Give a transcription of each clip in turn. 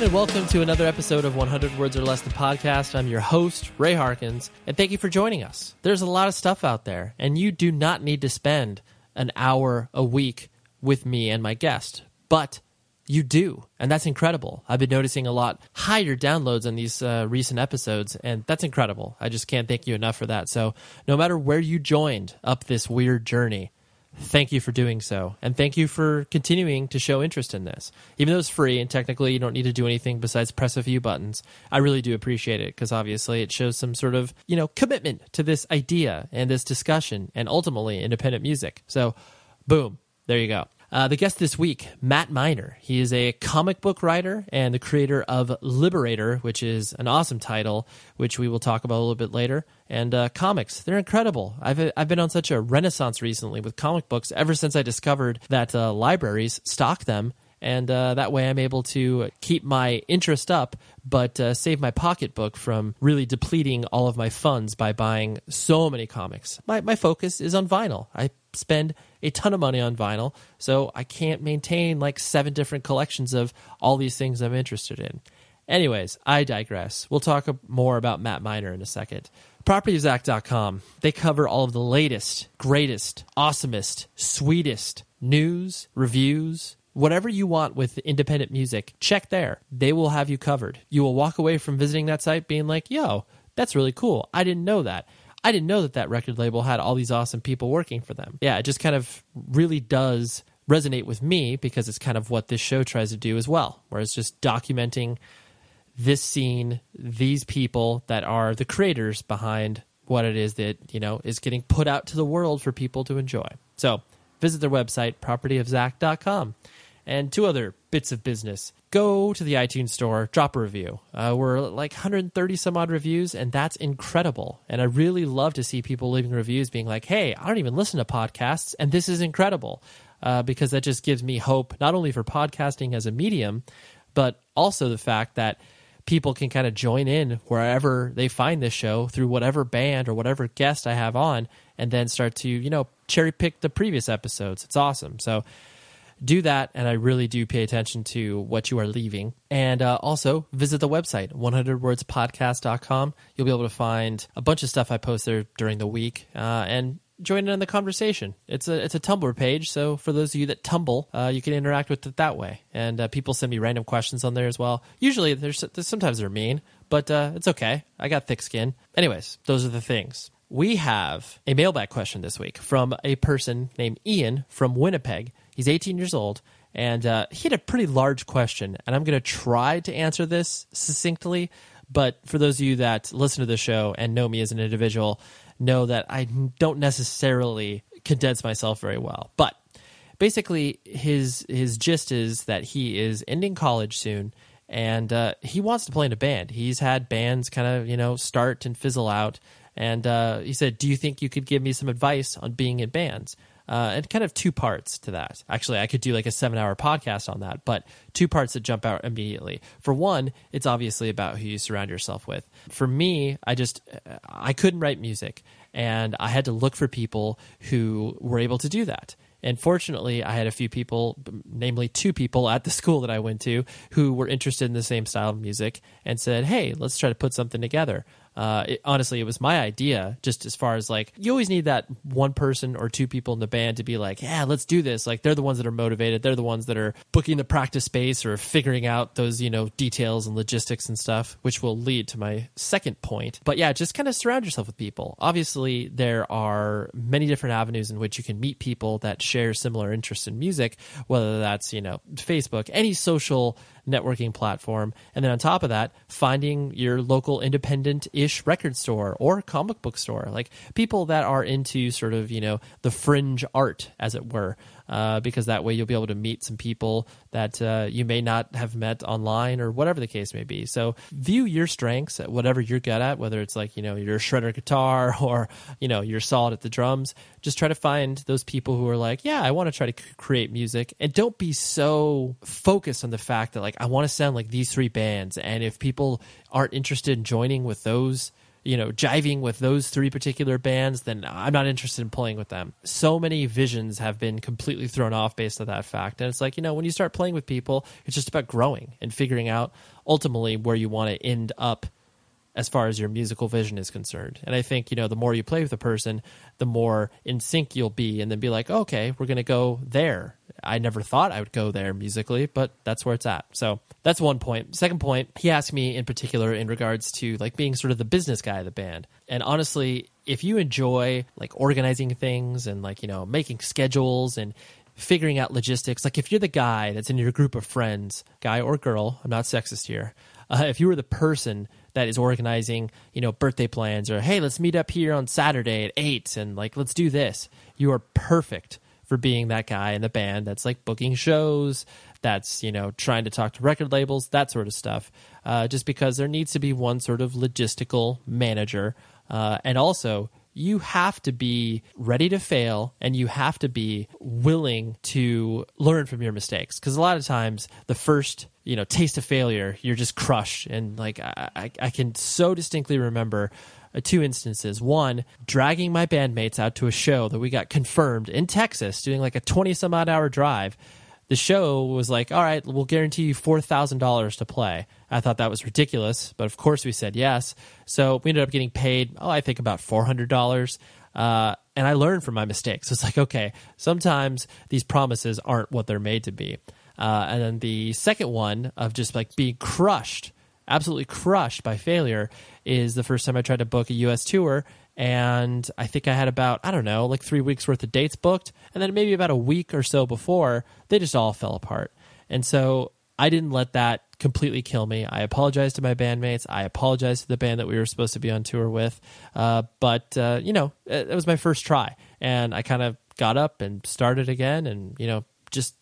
everyone, and welcome to another episode of 100 Words or Less, the podcast. I'm your host, Ray Harkins, and thank you for joining us. There's a lot of stuff out there, and you do not need to spend an hour a week with me and my guest, but you do, and that's incredible. I've been noticing a lot higher downloads on these uh, recent episodes, and that's incredible. I just can't thank you enough for that. So, no matter where you joined up this weird journey, thank you for doing so. And thank you for continuing to show interest in this. Even though it's free and technically you don't need to do anything besides press a few buttons, I really do appreciate it because obviously it shows some sort of, you know, commitment to this idea and this discussion and ultimately independent music. So, boom, there you go. Uh, the guest this week, Matt Miner. He is a comic book writer and the creator of Liberator, which is an awesome title, which we will talk about a little bit later. And uh, comics, they're incredible. I've I've been on such a renaissance recently with comic books ever since I discovered that uh, libraries stock them and uh, that way I'm able to keep my interest up, but uh, save my pocketbook from really depleting all of my funds by buying so many comics. My my focus is on vinyl. I spend a ton of money on vinyl, so I can't maintain like seven different collections of all these things I'm interested in. Anyways, I digress. We'll talk more about Matt Miner in a second. PropertyofZack.com. They cover all of the latest, greatest, awesomest, sweetest news, reviews, whatever you want with independent music. Check there. They will have you covered. You will walk away from visiting that site being like, yo, that's really cool. I didn't know that. I didn't know that that record label had all these awesome people working for them. Yeah, it just kind of really does resonate with me because it's kind of what this show tries to do as well, where it's just documenting this scene, these people that are the creators behind what it is that, you know, is getting put out to the world for people to enjoy. So visit their website, propertyofzack.com. And two other bits of business. Go to the iTunes store, drop a review. Uh, we're like 130 some odd reviews, and that's incredible. And I really love to see people leaving reviews being like, hey, I don't even listen to podcasts, and this is incredible. Uh, because that just gives me hope, not only for podcasting as a medium, but also the fact that people can kind of join in wherever they find this show through whatever band or whatever guest I have on, and then start to, you know, cherry pick the previous episodes. It's awesome. So, do that and i really do pay attention to what you are leaving. And uh, also visit the website 100wordspodcast.com you'll be able to find a bunch of stuff i post there during the week uh, and join in the conversation. It's a it's a tumblr page so for those of you that tumble uh, you can interact with it that way. And uh, people send me random questions on there as well. Usually there's, sometimes they're mean but uh, it's okay. I got thick skin. Anyways those are the things. We have a mailbag question this week from a person named Ian from Winnipeg. He's 18 years old, and uh, he had a pretty large question. And I'm going to try to answer this succinctly. But for those of you that listen to the show and know me as an individual, know that I don't necessarily condense myself very well. But basically, his his gist is that he is ending college soon, and uh, he wants to play in a band. He's had bands kind of you know start and fizzle out and uh, he said, "Do you think you could give me some advice on being in bands?" Uh, and kind of two parts to that. Actually, I could do like a seven hour podcast on that, but two parts that jump out immediately. For one, it's obviously about who you surround yourself with. For me, I just, I couldn't write music and I had to look for people who were able to do that. And fortunately, I had a few people, namely two people at the school that I went to, who were interested in the same style of music and said, Hey, let's try to put something together. Uh, it, honestly, it was my idea. Just as far as like, you always need that one person or two people in the band to be like, yeah, let's do this. Like, they're the ones that are motivated. They're the ones that are booking the practice space or figuring out those, you know, details and logistics and stuff, which will lead to my second point. But yeah, just kind of surround yourself with people. Obviously, there are many different avenues in which you can meet people that share similar interests in music, whether that's, you know, Facebook, any social networking platform. And then on top of that, finding your local independent ish record store or comic book store, like people that are into sort of, you know, the fringe art, as it were uh, because that way you'll be able to meet some people that uh, you may not have met online or whatever the case may be. So view your strengths at whatever you're good at, whether it's like, you know, you're a shredder guitar or, you know, you're solid at the drums. Just try to find those people who are like, yeah, I want to try to c- create music. And don't be so focused on the fact that, like, I want to sound like these three bands. And if people aren't interested in joining with those, you know, jiving with those three particular bands, then I'm not interested in playing with them. So many visions have been completely thrown off based on that fact. And it's like, you know, when you start playing with people, it's just about growing and figuring out ultimately where you want to end up as far as your musical vision is concerned. And I think, you know, the more you play with a person, the more in sync you'll be and then be like, okay, we're going to go there. I never thought I would go there musically, but that's where it's at. So that's one point. Second point, he asked me in particular in regards to like being sort of the business guy of the band. And honestly, if you enjoy like organizing things and like, you know, making schedules and figuring out logistics, like if you're the guy that's in your group of friends, guy or girl, I'm not sexist here. Uh, if you were the person that is organizing, you know, birthday plans or hey, let's meet up here on Saturday at 8 and like let's do this. You are perfect for being that guy in the band that's like booking shows, that's, you know, trying to talk to record labels, that sort of stuff. Uh, just because there needs to be one sort of logistical manager. Uh, and also, you have to be ready to fail and you have to be willing to learn from your mistakes because a lot of times the first you know taste of failure you're just crushed and like i, I can so distinctly remember uh, two instances one dragging my bandmates out to a show that we got confirmed in texas doing like a 20 some odd hour drive the show was like, all right, we'll guarantee you $4,000 to play. I thought that was ridiculous, but of course we said yes. So we ended up getting paid, oh, I think about $400. Uh, and I learned from my mistakes. It's like, okay, sometimes these promises aren't what they're made to be. Uh, and then the second one of just like being crushed, absolutely crushed by failure, is the first time I tried to book a US tour and I think I had about I don't know like three weeks worth of dates booked, and then maybe about a week or so before they just all fell apart, and so I didn't let that completely kill me. I apologized to my bandmates. I apologized to the band that we were supposed to be on tour with, uh, but uh, you know it, it was my first try, and I kind of got up and started again, and you know just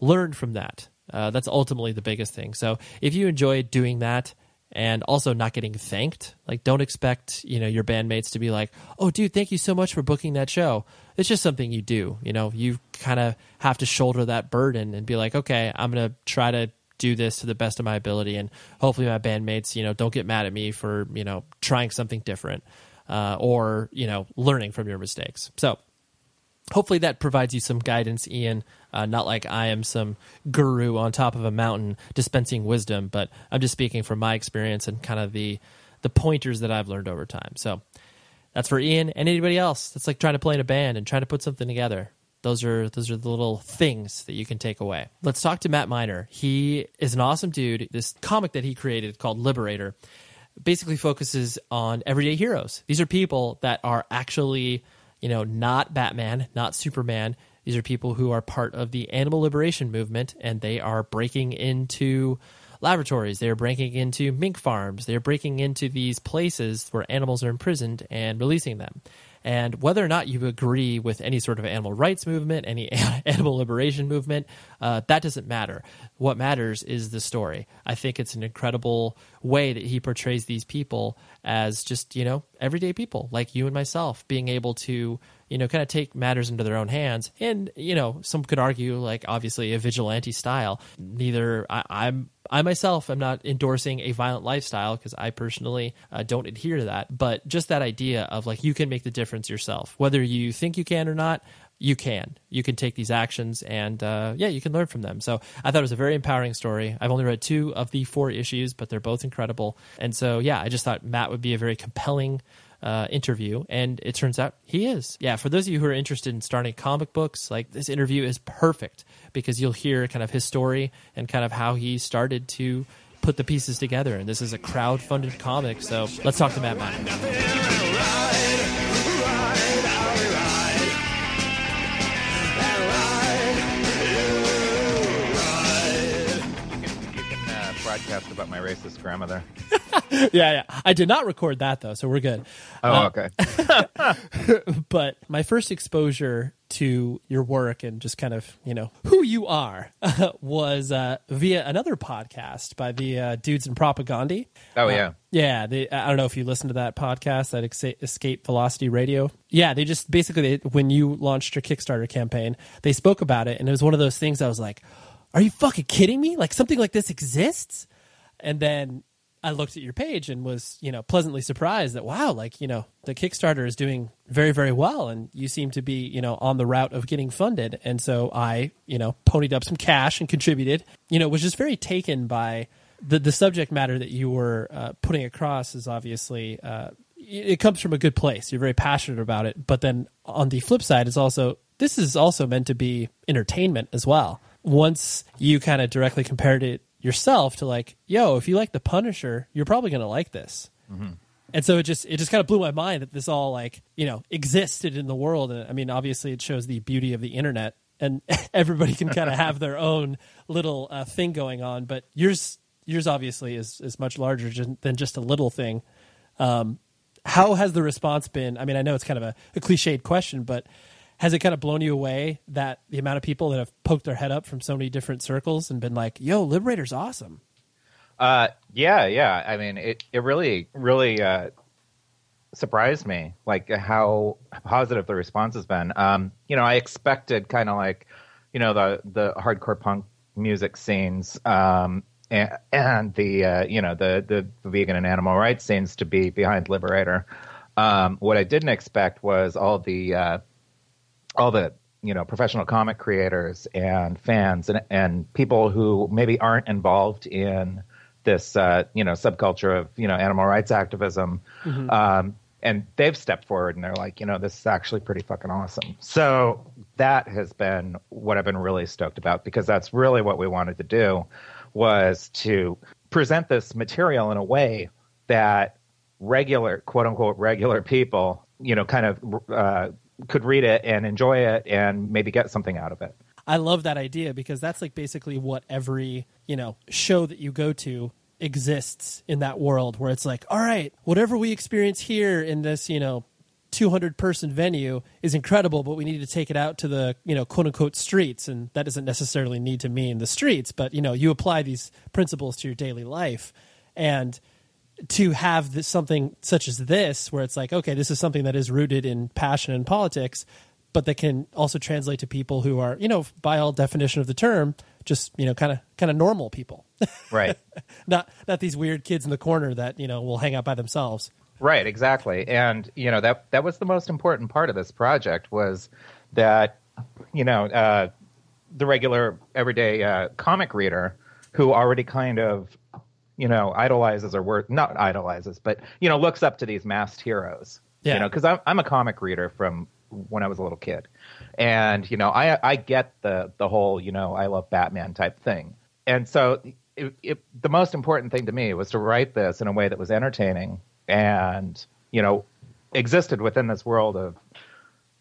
learned from that. Uh, that's ultimately the biggest thing. So if you enjoy doing that, and also not getting thanked. Like, don't expect you know your bandmates to be like, "Oh, dude, thank you so much for booking that show." It's just something you do. You know, you kind of have to shoulder that burden and be like, "Okay, I'm gonna try to do this to the best of my ability," and hopefully my bandmates, you know, don't get mad at me for you know trying something different uh, or you know learning from your mistakes. So hopefully that provides you some guidance, Ian. Uh, not like I am some guru on top of a mountain dispensing wisdom, but I'm just speaking from my experience and kind of the the pointers that I've learned over time. So that's for Ian and anybody else that's like trying to play in a band and trying to put something together. Those are those are the little things that you can take away. Let's talk to Matt Miner. He is an awesome dude. This comic that he created called Liberator basically focuses on everyday heroes. These are people that are actually you know, not Batman, not Superman. These are people who are part of the animal liberation movement and they are breaking into laboratories. They're breaking into mink farms. They're breaking into these places where animals are imprisoned and releasing them. And whether or not you agree with any sort of animal rights movement, any animal liberation movement, uh, that doesn't matter. What matters is the story. I think it's an incredible way that he portrays these people as just, you know, everyday people like you and myself, being able to, you know, kind of take matters into their own hands. And, you know, some could argue, like, obviously, a vigilante style. Neither I, I'm I myself am not endorsing a violent lifestyle because I personally uh, don't adhere to that. But just that idea of like you can make the difference yourself, whether you think you can or not. You can. You can take these actions and, uh, yeah, you can learn from them. So I thought it was a very empowering story. I've only read two of the four issues, but they're both incredible. And so, yeah, I just thought Matt would be a very compelling uh, interview, and it turns out he is. Yeah, for those of you who are interested in starting comic books, like this interview is perfect because you'll hear kind of his story and kind of how he started to put the pieces together. And this is a crowd funded comic, so let's talk to Matt Miner. Broadcast about my racist grandmother. yeah, yeah. I did not record that though, so we're good. Oh, uh, okay. but my first exposure to your work and just kind of you know who you are was uh, via another podcast by the uh, dudes in Propagandhi. Oh yeah, uh, yeah. They, I don't know if you listened to that podcast, that Escape Velocity Radio. Yeah, they just basically they, when you launched your Kickstarter campaign, they spoke about it, and it was one of those things I was like are you fucking kidding me? Like something like this exists? And then I looked at your page and was, you know, pleasantly surprised that wow, like, you know, the Kickstarter is doing very, very well and you seem to be, you know, on the route of getting funded. And so I, you know, ponied up some cash and contributed. You know, was just very taken by the the subject matter that you were uh, putting across is obviously uh, it comes from a good place. You're very passionate about it, but then on the flip side, it's also this is also meant to be entertainment as well. Once you kind of directly compared it yourself to like, yo, if you like the Punisher, you're probably going to like this. Mm-hmm. And so it just it just kind of blew my mind that this all like you know existed in the world. And I mean, obviously, it shows the beauty of the internet, and everybody can kind of have their own little uh, thing going on. But yours yours obviously is is much larger than just a little thing. Um, how has the response been? I mean, I know it's kind of a, a cliched question, but has it kind of blown you away that the amount of people that have poked their head up from so many different circles and been like, "Yo, Liberator's awesome." Uh, yeah, yeah. I mean, it it really really uh, surprised me, like how positive the response has been. Um, you know, I expected kind of like, you know, the the hardcore punk music scenes, um, and, and the uh, you know the, the vegan and animal rights scenes to be behind Liberator. Um, what I didn't expect was all the uh, all the you know professional comic creators and fans and and people who maybe aren't involved in this uh, you know subculture of you know animal rights activism. Mm-hmm. Um, and they've stepped forward and they're like, you know, this is actually pretty fucking awesome. So that has been what I've been really stoked about because that's really what we wanted to do was to present this material in a way that regular, quote unquote, regular people, you know, kind of uh, could read it and enjoy it and maybe get something out of it. I love that idea because that's like basically what every, you know, show that you go to exists in that world where it's like, all right, whatever we experience here in this, you know, 200 person venue is incredible, but we need to take it out to the, you know, quote unquote streets. And that doesn't necessarily need to mean the streets, but, you know, you apply these principles to your daily life. And to have this, something such as this, where it's like, okay, this is something that is rooted in passion and politics, but that can also translate to people who are, you know, by all definition of the term, just you know, kind of kind of normal people, right? not not these weird kids in the corner that you know will hang out by themselves. Right, exactly. And you know that that was the most important part of this project was that you know uh, the regular everyday uh, comic reader who already kind of you know idolizes or worth not idolizes, but you know looks up to these masked heroes. Yeah. You know, because I'm I'm a comic reader from when I was a little kid, and you know I I get the the whole you know I love Batman type thing, and so it, it, the most important thing to me was to write this in a way that was entertaining and you know existed within this world of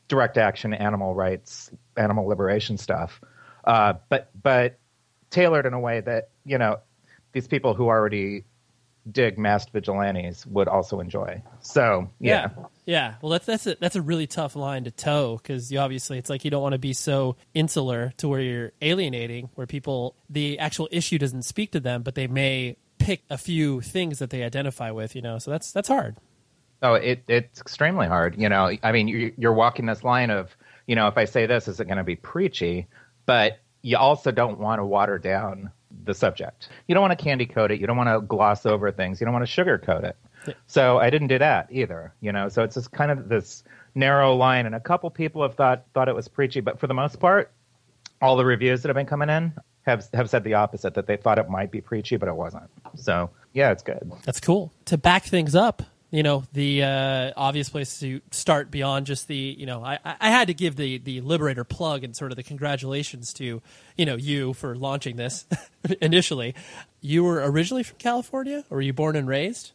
direct action animal rights animal liberation stuff uh, but but tailored in a way that you know these people who already dig masked vigilantes would also enjoy. So yeah, yeah. yeah. Well, that's that's a, that's a really tough line to toe because you obviously it's like you don't want to be so insular to where you're alienating, where people the actual issue doesn't speak to them, but they may pick a few things that they identify with. You know, so that's that's hard. Oh, it it's extremely hard. You know, I mean, you're walking this line of you know, if I say this, is it going to be preachy? But you also don't want to water down the subject. You don't want to candy coat it. You don't want to gloss over things. You don't want to sugarcoat it. Yeah. So I didn't do that either. You know, so it's just kind of this narrow line. And a couple people have thought thought it was preachy, but for the most part, all the reviews that have been coming in have have said the opposite that they thought it might be preachy, but it wasn't. So yeah, it's good. That's cool. To back things up, you know the uh, obvious place to start beyond just the you know I, I had to give the the liberator plug and sort of the congratulations to you know you for launching this initially. You were originally from california or were you born and raised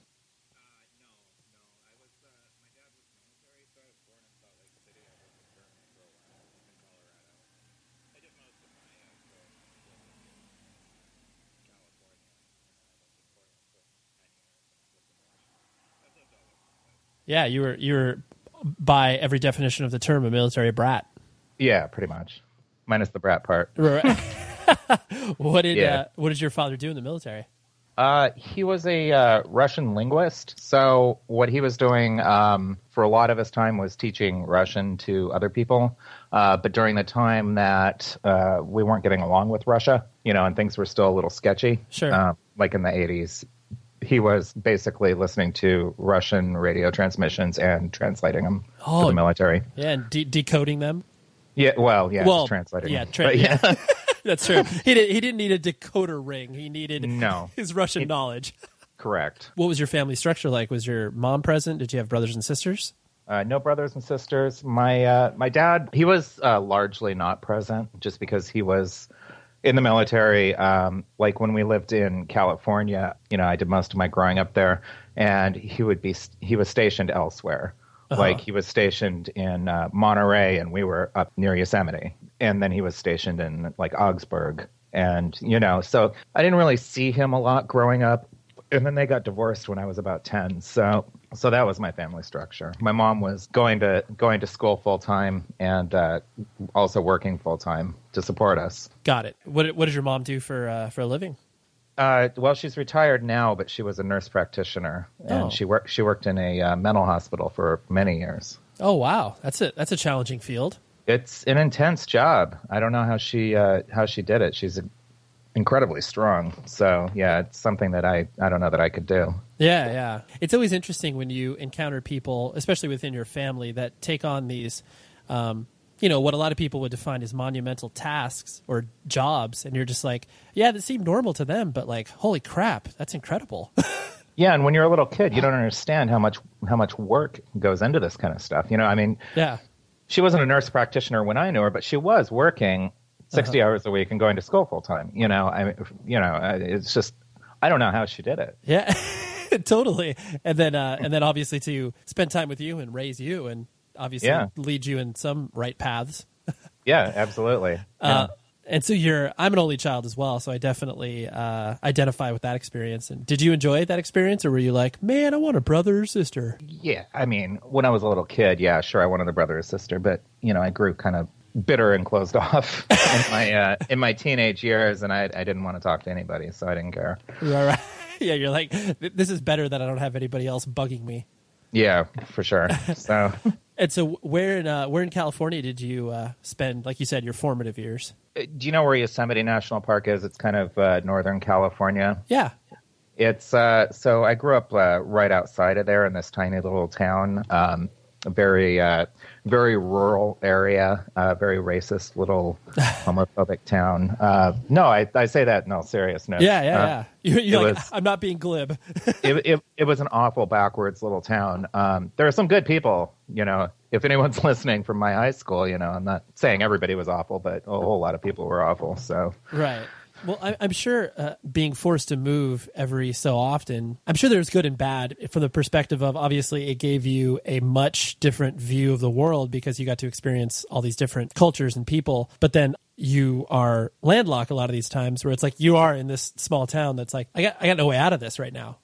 Yeah, you were you were by every definition of the term a military brat. Yeah, pretty much, minus the brat part. what did yeah. uh, what did your father do in the military? Uh, he was a uh, Russian linguist. So what he was doing um, for a lot of his time was teaching Russian to other people. Uh, but during the time that uh, we weren't getting along with Russia, you know, and things were still a little sketchy, sure, uh, like in the '80s, he was basically listening to Russian radio transmissions and translating them to Oh. the military. Yeah, and de- decoding them. Yeah, well, yeah, Well, translating. yeah, tra- But yeah. That's true. He did, he didn't need a decoder ring. He needed No. his Russian knowledge. correct. What was your family structure like? Was your mom present? Did you have brothers and sisters? Uh, no brothers and sisters. My uh, my dad, he was uh, largely not present, just because he was in the military. Um, like when we lived in California, you know, I did most of my growing up there, and he would be he was stationed elsewhere. Like he was stationed in uh, Monterey, and we were up near Yosemite, and then he was stationed in like Augsburg, and you know, so I didn't really see him a lot growing up and then they got divorced when I was about 10. So so that was my family structure. My mom was going to going to school full time and uh, also working full time to support us. Got it. What what does your mom do for uh, for a living? Uh, well, she's retired now, but she was a nurse practitioner and Oh. she worked she worked in a uh, mental hospital for many years. Oh wow, that's a that's a challenging field. It's an intense job. I don't know how she uh, how she did it. She's incredibly strong. So yeah, it's something that I I don't know that I could do. Yeah, yeah. It's always interesting when you encounter people, especially within your family, that take on these, um, you know, what a lot of people would define as monumental tasks or jobs, and you're just like, yeah, that seemed normal to them, but like, holy crap, that's incredible. Yeah, and when you're a little kid, you don't understand how much how much work goes into this kind of stuff. You know, I mean, yeah, she wasn't a nurse practitioner when I knew her, but she was working 60 Uh-huh. hours a week and going to school full time. You know, I mean, you know, it's just I don't know how she did it. yeah, totally. And then, uh, and then, obviously, to spend time with you and raise you, and obviously Yeah. lead you in some right paths. Yeah, absolutely. Uh, and so you're, I'm an only child as well, so I definitely uh, identify with that experience. And did you enjoy that experience, or were you like, man, I want a brother or sister? yeah, I mean, when I was a little kid, yeah, sure, I wanted a brother or sister, but you know, I grew kind of bitter and closed off in my uh, in my teenage years, and I I didn't want to talk to anybody, so I didn't care. Right, right. yeah, you're like, this is better that I don't have anybody else bugging me. Yeah, for sure. So. And so, where in uh, where in California did you uh, spend, like you said, your formative years? Do you know where Yosemite National Park is? It's kind of uh, northern California. Yeah, It's uh, so I grew up uh, right outside of there in this tiny little town, um, very uh, very rural area, uh, very racist little homophobic town. Uh, no, I, I say that in all seriousness. yeah, yeah, Uh, yeah. You're like, was- I'm not being glib. it, it, it was an awful backwards little town. Um, there are some good people, you know. If anyone's listening from my high school, you know, I'm not saying everybody was awful, but a whole lot of people were awful. So Right. Well, I, I'm sure uh, being forced to move every so often, I'm sure there's good and bad from the perspective of obviously it gave you a much different view of the world because you got to experience all these different cultures and people. But then you are landlocked a lot of these times where it's like you are in this small town that's like, I got, I got no way out of this right now.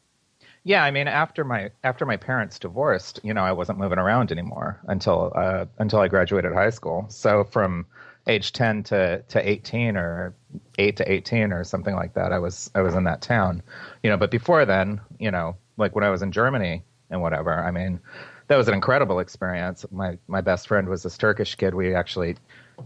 Yeah, I mean, after my after my parents divorced, you know, I wasn't moving around anymore until uh, until I graduated high school. So from age ten to, to eighteen or eight to eighteen or something like that, I was I was in that town, you know. But before then, you know, like when I was in Germany and whatever, I mean, that was an incredible experience. My my best friend was this Turkish kid. We actually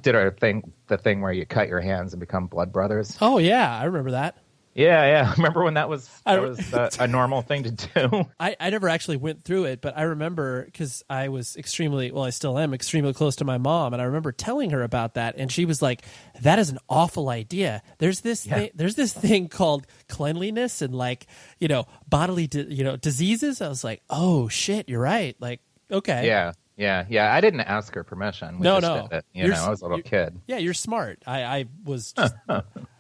did our thing, the thing where you cut your hands and become blood brothers. Oh, yeah. I remember that. Yeah, yeah. Remember when that was that don't- was uh, a normal thing to do? I, I never actually went through it, but I remember because I was extremely, well, I still am extremely close to my mom, and I remember telling her about that, and she was like, "That is an awful idea. There's this, thing, there's this thing called cleanliness and like, you know, bodily, di- you know, diseases." I was like, "Oh shit, you're right." Like, okay, Yeah, yeah, yeah. I didn't ask her permission. We No, just no. Did it. You You're know, I was a little kid. yeah, you're smart. I, I was, just,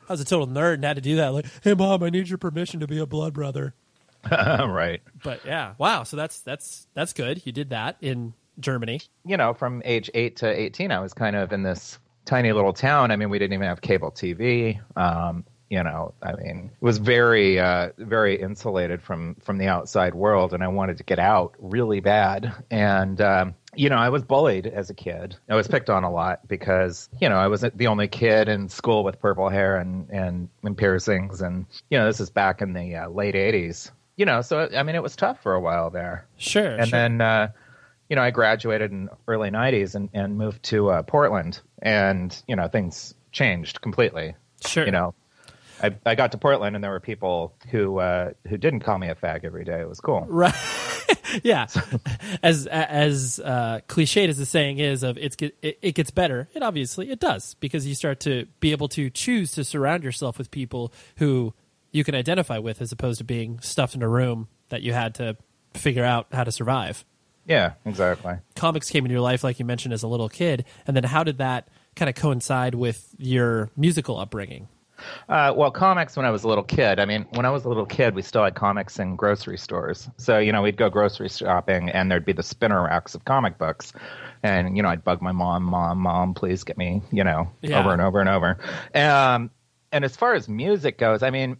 I was a total nerd and had to do that. Like, hey, mom, I need your permission to be a blood brother. right. But yeah, wow. So that's that's that's good. You did that in Germany. You know, from age eight to eighteen, I was kind of in this tiny little town. I mean, we didn't even have cable TV. Um, you know, I mean, it was very, uh, very insulated from from the outside world, and I wanted to get out really bad. And um, you know, I was bullied as a kid. I was picked on a lot because you know I wasn't the only kid in school with purple hair and and, and piercings, and you know, this is back in the uh, late '80s. You know, so I mean, it was tough for a while there. Sure. and sure. then uh, you know I graduated in early '90s and, and moved to uh, Portland, and you know things changed completely. Sure. You know, I, I got to Portland and there were people who uh, who didn't call me a fag every day. It was cool. Right. yeah. As as uh, cliched as the saying is of it's it, it gets better. It obviously it does because you start to be able to choose to surround yourself with people who you can identify with as opposed to being stuffed in a room that you had to figure out how to survive. Yeah, exactly. Comics came into your life like you mentioned as a little kid, and then how did that kind of coincide with your musical upbringing? Uh, well, comics when I was a little kid. I mean, when I was a little kid, we still had comics in grocery stores. So, you know, we'd go grocery shopping and there'd be the spinner racks of comic books. And, you know, I'd bug my mom, mom, mom, please get me, you know, Yeah. over and over and over. Um, and as far as music goes, I mean,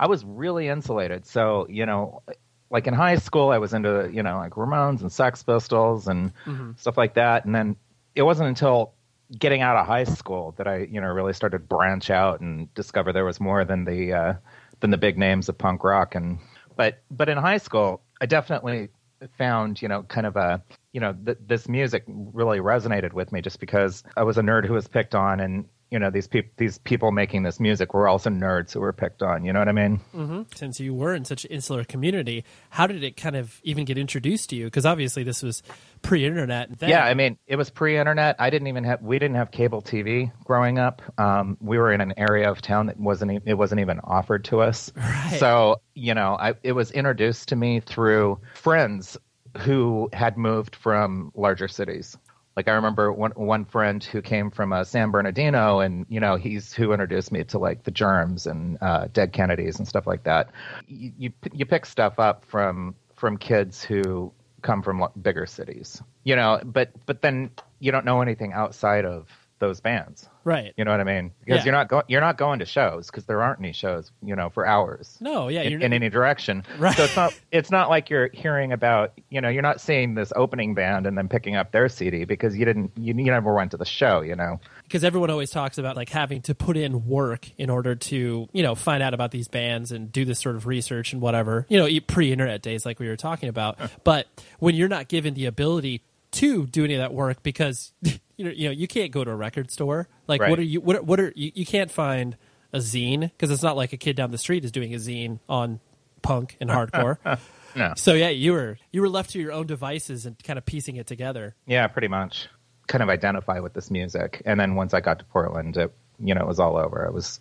I was really insulated. So, you know, like in high school, I was into, you know, like Ramones and Sex Pistols and stuff like that. And then it wasn't until getting out of high school that I, you know, really started to branch out and discover there was more than the uh, than the big names of punk rock. And but but in high school, I definitely found, you know, kind of a, you know, th- this music really resonated with me just because I was a nerd who was picked on, and you know, these people these people making this music were also nerds who were picked on. You know what I mean? Since you were in such an insular community, how did it kind of even get introduced to you? Because obviously this was pre-internet. Then. Yeah, I mean, it was pre-internet. I didn't even have we didn't have cable TV growing up. Um, we were in an area of town that wasn't e- it wasn't even offered to us. Right. So you know, I it was introduced to me through friends who had moved from larger cities. Like I remember one one friend who came from uh, San Bernardino, and you know he's who introduced me to like the Germs and uh, Dead Kennedys and stuff like that. You, you you pick stuff up from from kids who come from bigger cities, you know. But but then you don't know anything outside of those bands. right. You know what I mean? Because Yeah. you're not going you're not going to shows because there aren't any shows, you know, for hours No, yeah, in, you're in any direction. Right. So it's not it's not like you're hearing about you know you're not seeing this opening band and then picking up their CD because you didn't you, you never went to the show. You know. because everyone always talks about like having to put in work in order to you know find out about these bands and do this sort of research and whatever you know pre-internet days like we were talking about but when you're not given the ability to do any of that work because you know you know you can't go to a record store like Right. what are you what are, what are you, you can't find a zine because it's not like a kid down the street is doing a zine on punk and hardcore No. so yeah you were you were left to your own devices and kind of piecing it together Yeah, pretty much. Kind of identify with this music, and then once I got to Portland, it you know it was all over. I was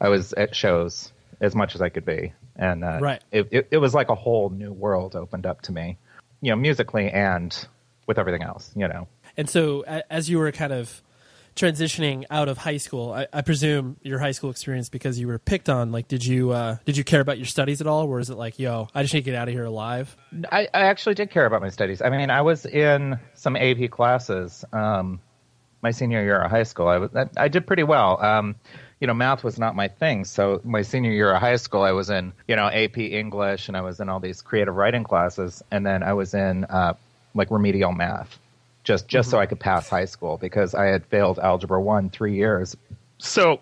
I was at shows as much as I could be, and uh, Right. it, it it was like a whole new world opened up to me, you know, musically and with everything else. You know. And so, as you were kind of transitioning out of high school, I, I presume your high school experience because you were picked on. Like, did you uh, did you care about your studies at all, or is it like, yo, I just need to get out of here alive? I, I actually did care about my studies. I mean, I was in some AP classes um, my senior year of high school. I, was, I, I did pretty well. Um, you know, math was not my thing. So my senior year of high school, I was in, you know, AP English and I was in all these creative writing classes. And then I was in uh, like remedial math just, just so mm-hmm. I could pass high school because I had failed Algebra 1 three years. So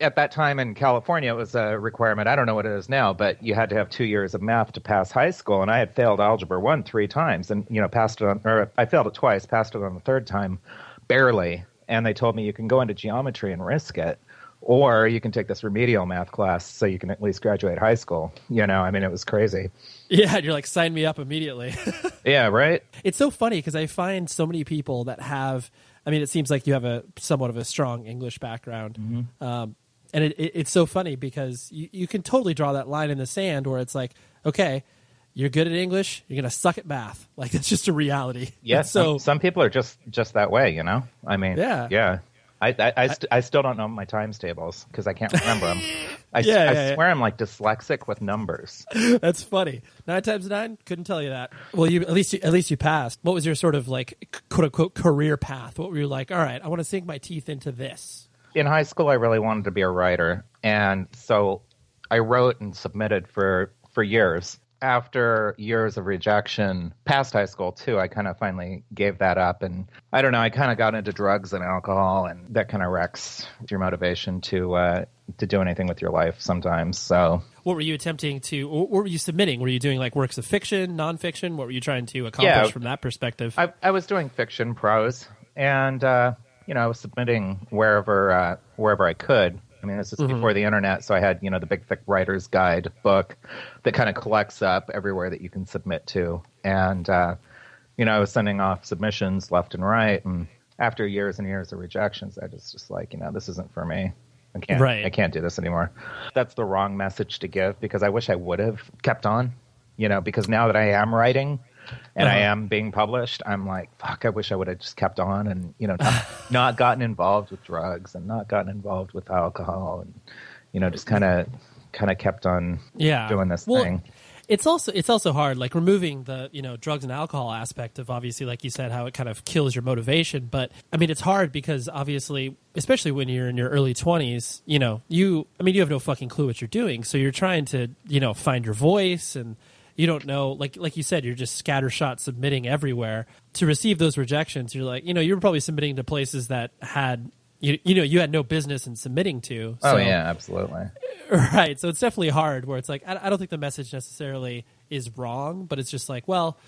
at that time in California, it was a requirement. I don't know what it is now, but you had to have two years of math to pass high school. And I had failed algebra one three times, and you know, passed it on, or I failed it twice, passed it on the third time, barely. And they told me you can go into geometry and risk it, or you can take this remedial math class so you can at least graduate high school. You know, I mean, it was crazy. Yeah, and you're like, sign me up immediately. Yeah, right. it's so funny because I find so many people that have. I mean, it seems like you have a somewhat of a strong English background, um, and it, it, it's so funny because you, you can totally draw that line in the sand where it's like, okay, you're good at English, you're gonna suck at math. Like that's just a reality. Yeah, And so some, some people are just just that way, you know. I mean, Yeah. yeah. I I, I, st- I still don't know my times tables because I can't remember them. I, s- Yeah, I yeah, yeah. swear I'm like dyslexic with numbers. That's funny. Nine times nine, couldn't tell you that. Well, you at least you, at least you passed. What was your sort of like quote unquote career path? What were you like? All right, I want to sink my teeth into this. In high school, I really wanted to be a writer, and so I wrote and submitted for for years. After years of rejection, past high school too, I kind of finally gave that up, and I don't know. I kind of got into drugs and alcohol, and that kind of wrecks your motivation to uh, to do anything with your life sometimes. So What were you attempting to? What were you submitting? Were you doing like works of fiction, nonfiction? What were you trying to accomplish Yeah. from that perspective? I, I was doing fiction prose, and uh, you know, I was submitting wherever uh, wherever I could. I mean, this is before the internet, so I had you know the big thick writer's guide book that kind of collects up everywhere that you can submit to, and uh, you know I was sending off submissions left and right, and after years and years of rejections, I just just like you know this isn't for me. I can't. Right. I can't do this anymore. That's the wrong message to give because I wish I would have kept on. You know, because now that I am writing and I Uh-huh. am being published, I'm like, fuck. I wish I would have just kept on and you know not, not gotten involved with drugs and not gotten involved with alcohol and you know just kind of kind of kept on yeah doing this well, thing. it's also it's also hard like removing the you know drugs and alcohol aspect of obviously like you said how it kind of kills your motivation but i mean it's hard because obviously especially when you're in your early 20s you know you i mean you have no fucking clue what you're doing so you're trying to you know find your voice and you don't know like like you said you're just scattershot submitting everywhere to receive those rejections you're like you know you're probably submitting to places that had you, you know you had no business in submitting to Oh yeah, absolutely. right so it's definitely hard where it's like I, I don't think the message necessarily is wrong but it's just like well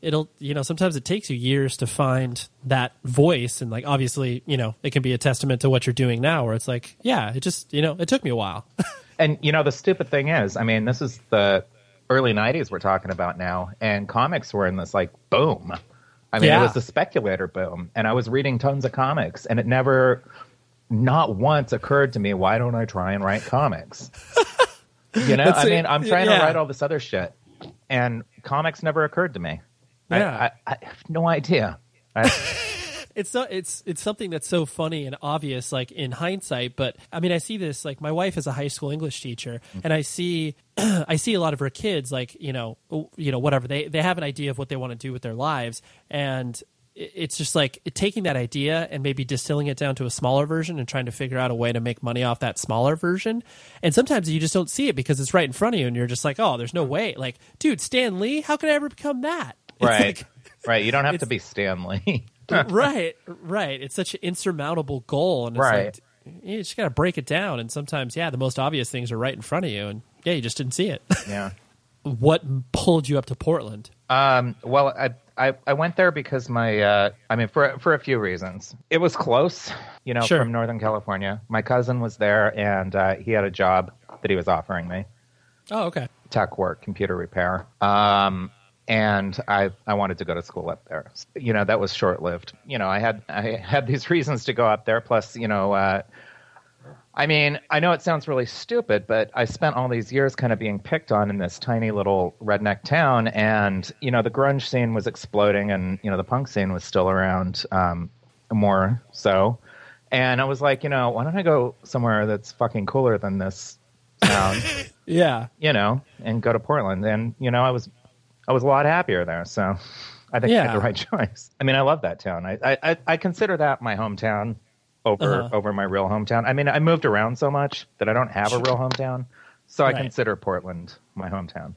it'll you know sometimes it takes you years to find that voice and like obviously you know it can be a testament to what you're doing now where it's like yeah it just you know it took me a while And you know the stupid thing is, I mean, this is the early '90s we're talking about now, and comics were in this like boom. I mean, Yeah. it was the speculator boom, and I was reading tons of comics, and it never, not once, occurred to me why don't I try and write comics? you know, That's I mean, I'm trying Yeah. to write all this other shit, and comics never occurred to me. I- Yeah. I, I, have no idea. I, it's so it's it's something that's so funny and obvious like in hindsight but i mean i see this like my wife is a high school english teacher mm. and i see i see a lot of her kids like you know you know whatever they they have an idea of what they want to do with their lives and it's just like taking that idea and maybe distilling it down to a smaller version and trying to figure out a way to make money off that smaller version and sometimes you just don't see it because it's right in front of you and you're just like oh there's no way. Like dude stan lee? How could i ever become that? It's right, like- right. You don't have to be Stan Lee. right, right. It's such an insurmountable goal, and it's Right. like you just got to break it down. And sometimes, yeah, the most obvious things are right in front of you, and yeah, you just didn't see it. yeah. what pulled you up to Portland? Um, well, I, I I went there because my uh, I mean for for a few reasons. It was close, you know, Sure. from Northern California. My cousin was there, and uh, he had a job that he was offering me, Oh, okay. tech work, computer repair. Um, and I I wanted to go to school up there. You know, that was short lived. You know, I had I had these reasons to go up there. Plus, you know. Uh, I mean, I know it sounds really stupid, but I spent all these years kind of being picked on in this tiny little redneck town, and you know the grunge scene was exploding, and you know the punk scene was still around, um, more so. And I was like, you know, why don't I go somewhere that's fucking cooler than this town, Yeah, you know, and go to Portland? And you know, I was, I was a lot happier there, so I think I had the right choice. I mean, I love that town. I, I, I- I consider that my hometown over Uh-huh. over my real hometown. I mean, I moved around so much that I don't have a real hometown, so I Right. consider Portland my hometown.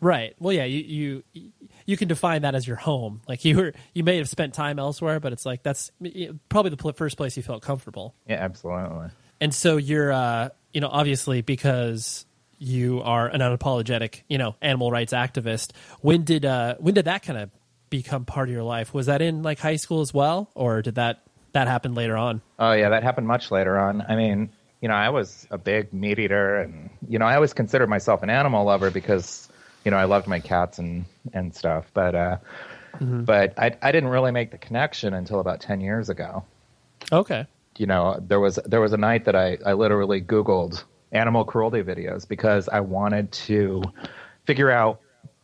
right. Well, yeah, you you you can define that as your home. Like you were, you may have spent time elsewhere, but it's like that's probably the first place you felt comfortable. Yeah, absolutely. And so you're, uh, you know, obviously because you are an unapologetic, you know, animal rights activist. When did uh, when did that kind of become part of your life? Was that in like high school as well, or did that that happen later on? Oh yeah, that happened much later on. I mean, you know, I was a big meat eater, and you know, I always considered myself an animal lover because you know I loved my cats and and stuff. But uh, but I I didn't really make the connection until about ten years ago. Okay. you know there was there was a night that I, I literally googled animal cruelty videos because i wanted to figure out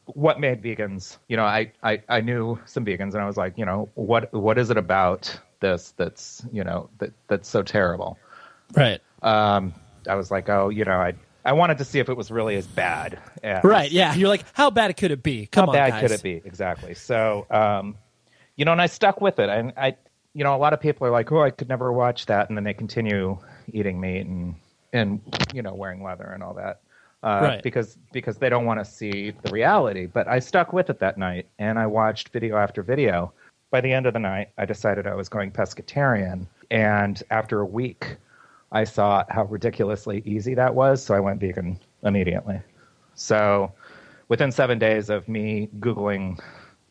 what made vegans you know I, I i knew some vegans and i was like you know what what is it about this that's you know that that's so terrible Right. um i was like oh you know i i wanted to see if it was really as bad as, Right. Yeah. You're like, how bad could it be? Come on. how on, bad guys. could it be exactly so um you know and i stuck with it and i you know a lot of people are like oh i could never watch that and then they continue eating meat and and you know wearing leather and all that uh, Right. because because they don't want to see the reality but i stuck with it that night and i watched video after video by the end of the night i decided i was going pescatarian and after a week i saw how ridiculously easy that was so i went vegan immediately so within seven days of me googling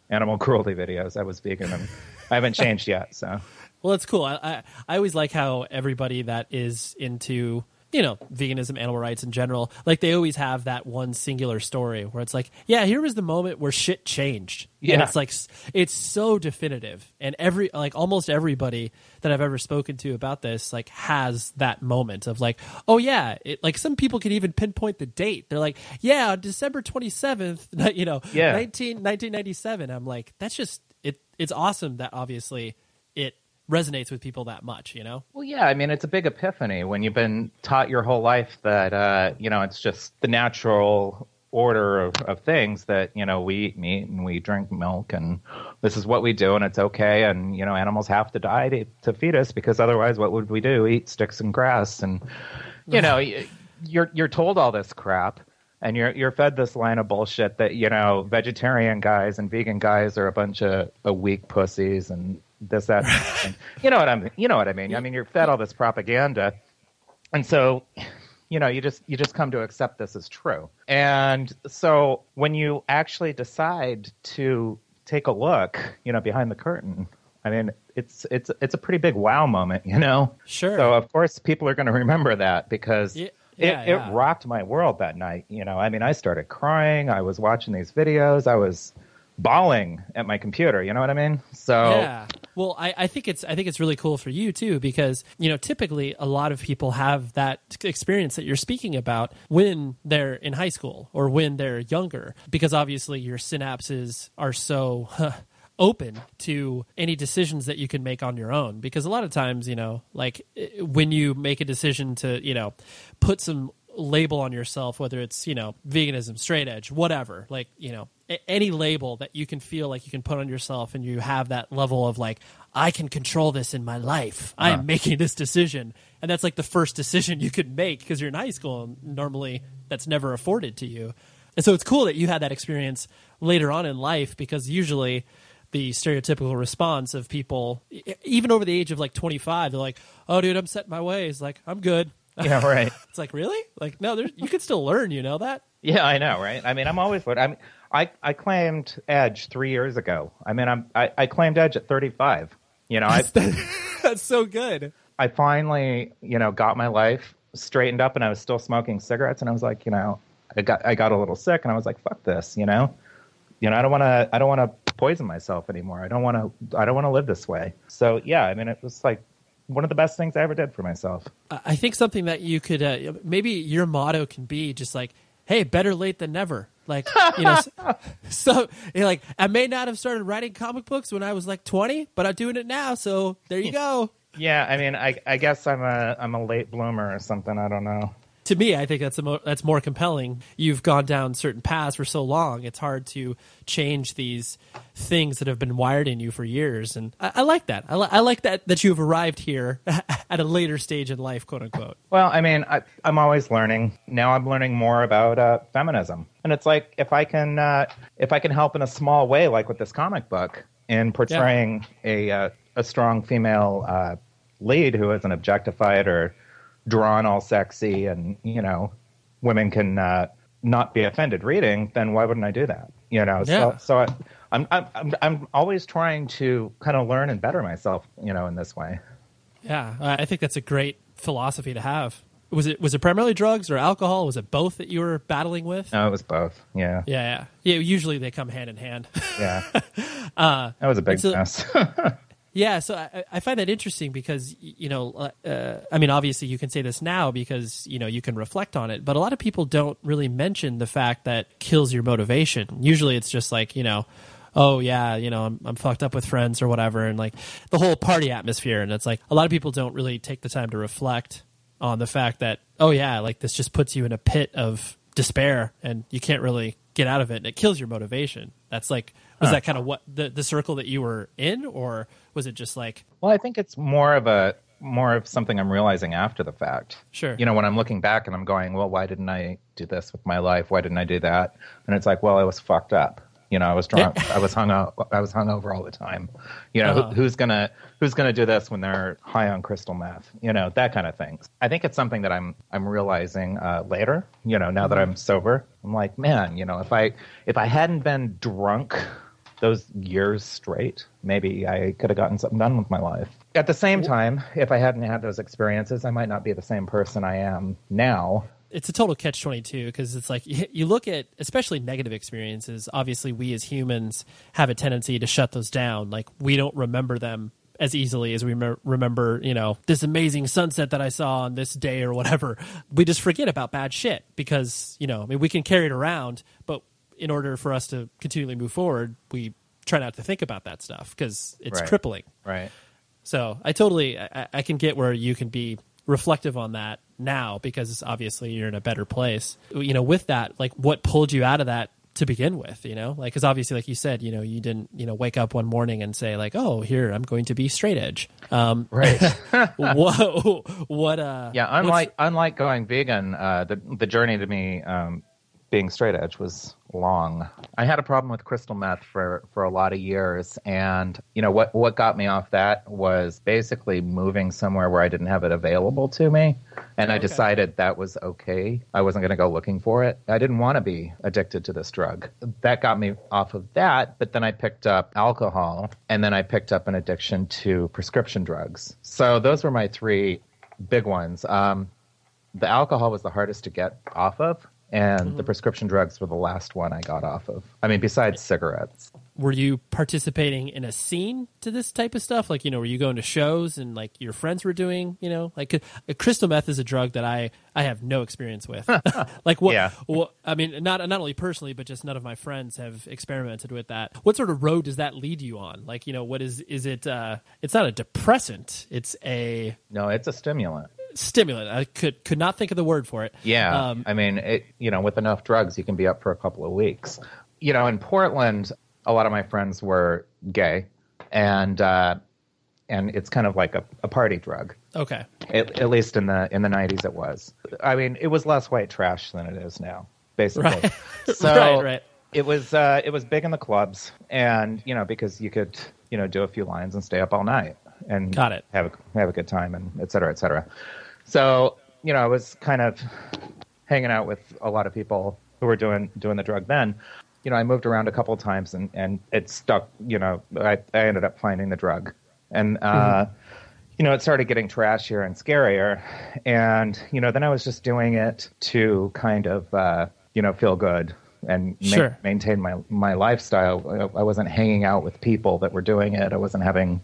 animal cruelty videos, I was vegan, and I haven't changed yet. So Well, it's cool. I, I I always like how everybody that is into you know, veganism, animal rights in general, like they always have that one singular story where it's like, yeah, here was the moment where shit changed. Yeah. And it's like, it's so definitive. And every, like almost everybody that I've ever spoken to about this, like has that moment of like, oh yeah, it, like some people can even pinpoint the date. They're like, yeah, December 27th, you know, Yeah. 19, 1997. I'm like, that's just, it, it's awesome that obviously resonates with people that much, you know? Well, yeah, I mean, it's a big epiphany when you've been taught your whole life that, uh, you know, it's just the natural order of, of things that, you know, we eat meat and we drink milk and this is what we do and it's okay. And, you know, animals have to die to, to feed us because otherwise what would we do? Eat sticks and grass. And, you know, you're, you're told all this crap and you're, you're fed this line of bullshit that, you know, vegetarian guys and vegan guys are a bunch of, of weak pussies and this, that, you know what I mean? You know what I mean? I mean, you're fed all this propaganda. And so, you know, you just you just come to accept this as true. And so when you actually decide to take a look, you know, behind the curtain, I mean, it's it's it's a pretty big wow moment, you know. Sure. So of course people are going to remember that because Yeah, it, yeah, yeah. it rocked my world that night. You know, I mean, I started crying. I was watching these videos. I was bawling at my computer. You know what I mean? So Yeah. Well, I, I think it's I think it's really cool for you too because you know typically a lot of people have that experience that you're speaking about when they're in high school or when they're younger because obviously your synapses are so open to any decisions that you can make on your own. Because a lot of times you know like eh, when you make a decision to you know put some label on yourself whether it's you know veganism straight edge whatever like you know a- any label that you can feel like you can put on yourself and you have that level of like i can control this in my life. I'm making this decision. And that's like the first decision you could make because you're in high school and normally that's never afforded to you. And so it's cool that you had that experience later on in life because usually the stereotypical response of people even over the age of like 25 they're like oh dude i'm set in my ways. Like i'm good yeah, right. it's like really like no there's you can still learn you know that Yeah, I know, right? I mean, I'm always what I mean. I I claimed Edge three years ago. I mean, I'm I, I claimed Edge at 35. You know, I that's so good I finally you know got my life straightened up, and I was still smoking cigarettes, and I was like, you know, I got I got a little sick, and I was like, fuck this, you know, you know, I don't want to I don't want to poison myself anymore. I don't want to I don't want to live this way. So yeah, I mean, it was like one of the best things I ever did for myself. I think something that you could uh, maybe your motto can be just like, "Hey, better late than never." Like you know, so, so you're like I may not have started writing comic books when I was like 20, but I'm doing it now. So there you go. Yeah, I mean, I I guess I'm a I'm a late bloomer or something. I don't know. To me, I think that's a mo- that's more compelling. You've gone down certain paths for so long; it's hard to change these things that have been wired in you for years. And I, I like that. I, li- I like that that you have arrived here at a later stage in life, quote unquote. Well, I mean, I, I'm always learning. Now I'm learning more about uh, feminism, and it's like if I can, uh, if I can help in a small way, like with this comic book, in portraying a uh, a strong female uh, lead who isn't objectified or drawn all sexy, and you know, women can uh, not be offended reading, then why wouldn't I do that? You know, Yeah. so so I, I'm I'm I'm I'm always trying to kind of learn and better myself, you know, in this way. Yeah, I think that's a great philosophy to have. Was it was it primarily drugs or alcohol? Was it both that you were battling with? No, it was both. Yeah, Yeah, yeah, yeah. Usually they come hand in hand. yeah. that was a big a- mess. yeah, so I, I find that interesting because you know, uh, I mean, obviously you can say this now because you know you can reflect on it, but a lot of people don't really mention the fact that kills your motivation. Usually it's just like you know. Oh yeah, you know I'm I'm fucked up with friends or whatever, and like the whole party atmosphere, and it's like a lot of people don't really take the time to reflect on the fact that oh yeah, like this just puts you in a pit of despair, and you can't really get out of it, and it kills your motivation. That's like was that kind of what the the circle that you were in, or was it just like Well, I think it's more of a more of something I'm realizing after the fact. Sure. You know, when I'm looking back and I'm going, well, why didn't I do this with my life? Why didn't I do that? And it's like, well, I was fucked up. You know, I was drunk. I was hung out. I was hung over all the time. You know, Uh-huh. who, who's gonna who's gonna do this when they're high on crystal meth? You know, that kind of thing. I think it's something that I'm I'm realizing uh, later. You know, now that I'm sober, I'm like, man, you know, if I if I hadn't been drunk those years straight, maybe I could have gotten something done with my life. At the same time, if I hadn't had those experiences, I might not be the same person I am now. it's a total catch 22 because it's like you you look at especially negative experiences obviously we as humans have a tendency to shut those down like we don't remember them as easily as we remember you know this amazing sunset that i saw on this day or whatever we just forget about bad shit because you know i mean we can carry it around but in order for us to continually move forward we try not to think about that stuff because it's Right. crippling Right. so I totally I, I can get where you can be reflective on that now because obviously you're in a better place. You know, with that, like what pulled you out of that to begin with? You know, like because obviously, like you said, you know, you didn't you know wake up one morning and say like, oh, here I'm going to be straight edge. Um, Right. whoa, what? Uh, Yeah, unlike unlike going vegan, uh, the the journey to me um, being straight edge was long. I had a problem with crystal meth for for a lot of years, and you know what what got me off that was basically moving somewhere where I didn't have it available to me, and I decided that was okay. I wasn't going to go looking for it. I didn't want to be addicted to this drug. That got me off of that, but then I picked up alcohol, and then I picked up an addiction to prescription drugs. So those were my three big ones. Um, the alcohol was the hardest to get off of, and the prescription drugs were the last one I got off of. I mean, besides cigarettes. were you participating in a scene to this type of stuff? Like, you know, were you going to shows and like your friends were doing, you know, like uh, crystal meth is a drug that I, I have no experience with. like what, Yeah. what, I mean, not, not only personally, but just none of my friends have experimented with that. What sort of road does that lead you on? Like, you know, what is, is it, uh, it's not a depressant. It's a No, it's a stimulant. Stimulant. I could, could not think of the word for it. Yeah, Um, I mean, it, you know, with enough drugs, you can be up for a couple of weeks. You know, in Portland, a lot of my friends were gay, and uh, and it's kind of like a, a party drug. okay. At, at least in the in the nineties, it was. I mean, it was less white trash than it is now, basically. Right. So Right, right. it was uh, it was big in the clubs, and you know because you could you know do a few lines and stay up all night and Got it. have a have a good time and et cetera, et cetera. So you know I was kind of hanging out with a lot of people who were doing doing the drug then. You know, I moved around a couple of times and and it stuck. You know, I I ended up finding the drug, and uh, you know, it started getting trashier and scarier. And, you know, then I was just doing it to kind of, uh, you know, feel good and ma- Sure. maintain my, my lifestyle. I wasn't hanging out with people that were doing it. I wasn't having,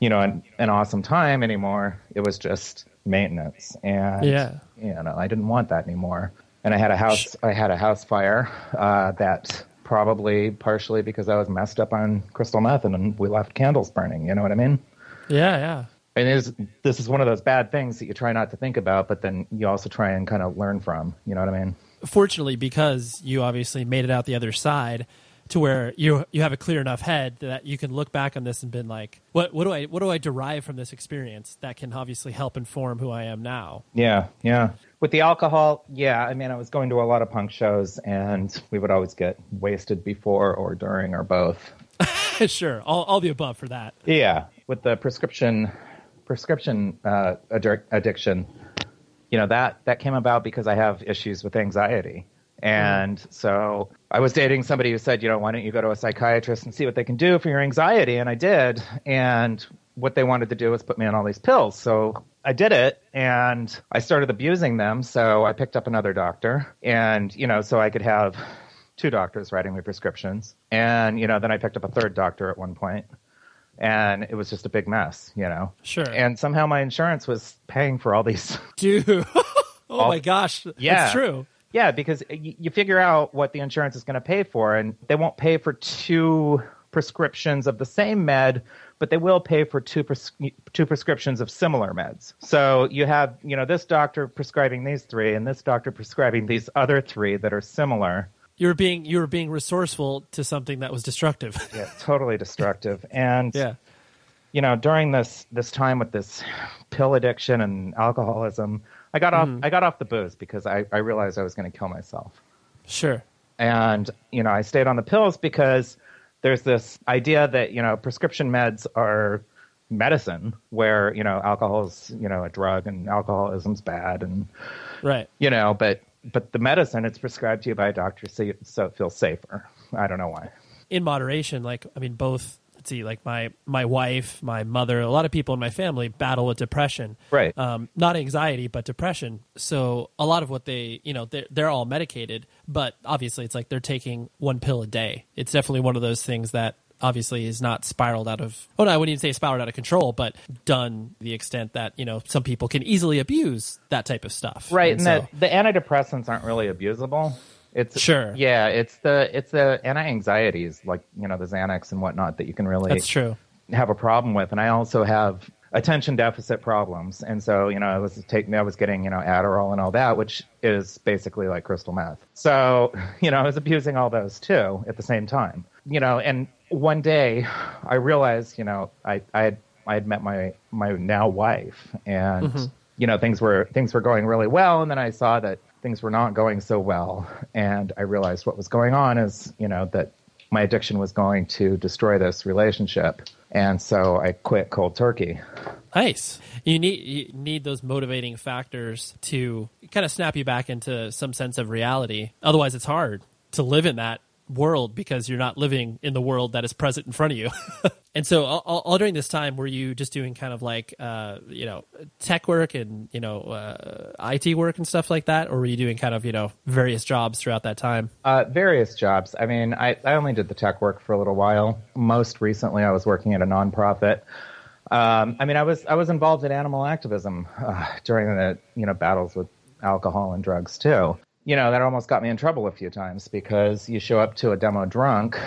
you know, an, an awesome time anymore. It was just maintenance. And, Yeah. you know, I didn't want that anymore. And I had a house, I had a house fire uh, that probably partially because I was messed up on crystal meth and we left candles burning. You know what I mean? Yeah. Yeah. And is, this is one of those bad things that you try not to think about, but then you also try and kind of learn from. You know what I mean? fortunately because you obviously made it out the other side to where you you have a clear enough head that you can look back on this and been like what what do I what do I derive from this experience that can obviously help inform who I am now. Yeah, yeah. With the alcohol, yeah. I mean, I was going to a lot of punk shows, and we would always get wasted before or during or both. sure, all all the above for that. Yeah, with the prescription prescription uh, addic- addiction, you know that that came about because I have issues with anxiety, and so I was dating somebody who said, you know, why don't you go to a psychiatrist and see what they can do for your anxiety? And I did, and what they wanted to do was put me on all these pills. So I did it, and I started abusing them. So I picked up another doctor, and you know, so I could have two doctors writing me prescriptions, and you know, then I picked up a third doctor at one point and it was just a big mess, you know. Sure. And somehow my insurance was paying for all these. Dude, oh All- my gosh, Yeah. that's true. Yeah, because you, you figure out what the insurance is going to pay for, and they won't pay for two prescriptions of the same med, but they will pay for two pres- two prescriptions of similar meds. So you have, you know, this doctor prescribing these three, and this doctor prescribing these other three that are similar. You were being you were being resourceful to something that was destructive. Yeah, totally destructive. And yeah. you know, during this this time with this pill addiction and alcoholism, I got off mm-hmm. I got off the booze because I, I realized I was going to kill myself. Sure. And you know, I stayed on the pills because there's this idea that you know prescription meds are medicine, where you know alcohol's you know a drug and alcoholism's bad, and Right. you know, but but the medicine it's prescribed to you by a doctor so you, so it feels safer. I don't know why. in moderation. Like, I mean, both. See, like my my wife, my mother, a lot of people in my family battle with depression. Right. Um, not anxiety, but depression. So a lot of what they, you know, they're, they're all medicated, but obviously it's like they're taking one pill a day. It's definitely one of those things that obviously is not spiraled out of oh no i wouldn't even say spiraled out of control but done the extent that you know some people can easily abuse that type of stuff Right, and and, so, the, the antidepressants aren't really abusable. It's Sure. Yeah, it's the it's the anti-anxieties like you know the Xanax and whatnot that you can really that's true have a problem with. And I also have attention deficit problems, and so you know I was taking I was getting you know Adderall and all that, which is basically like crystal meth. So you know I was abusing all those too at the same time. You know, and one day I realized you know I I had I had met my my now wife and mm-hmm. you know things were things were going really well and then I saw that things were not going so well and I realized what was going on is you know that my addiction was going to destroy this relationship and so I quit cold turkey. Nice. You need you need those motivating factors to kind of snap you back into some sense of reality. Otherwise, it's hard to live in that world because you're not living in the world that is present in front of you. and so, all, all during this time, were you just doing kind of like uh, you know tech work and you know uh, IT work and stuff like that, or were you doing kind of you know various jobs throughout that time? Uh, various jobs. I mean, I, I only did the tech work for a little while. Most recently, I was working at a nonprofit. Um, I mean, I was I was involved in animal activism uh, during the you know battles with alcohol and drugs too. You know, that almost got me in trouble a few times because you show up to a demo drunk,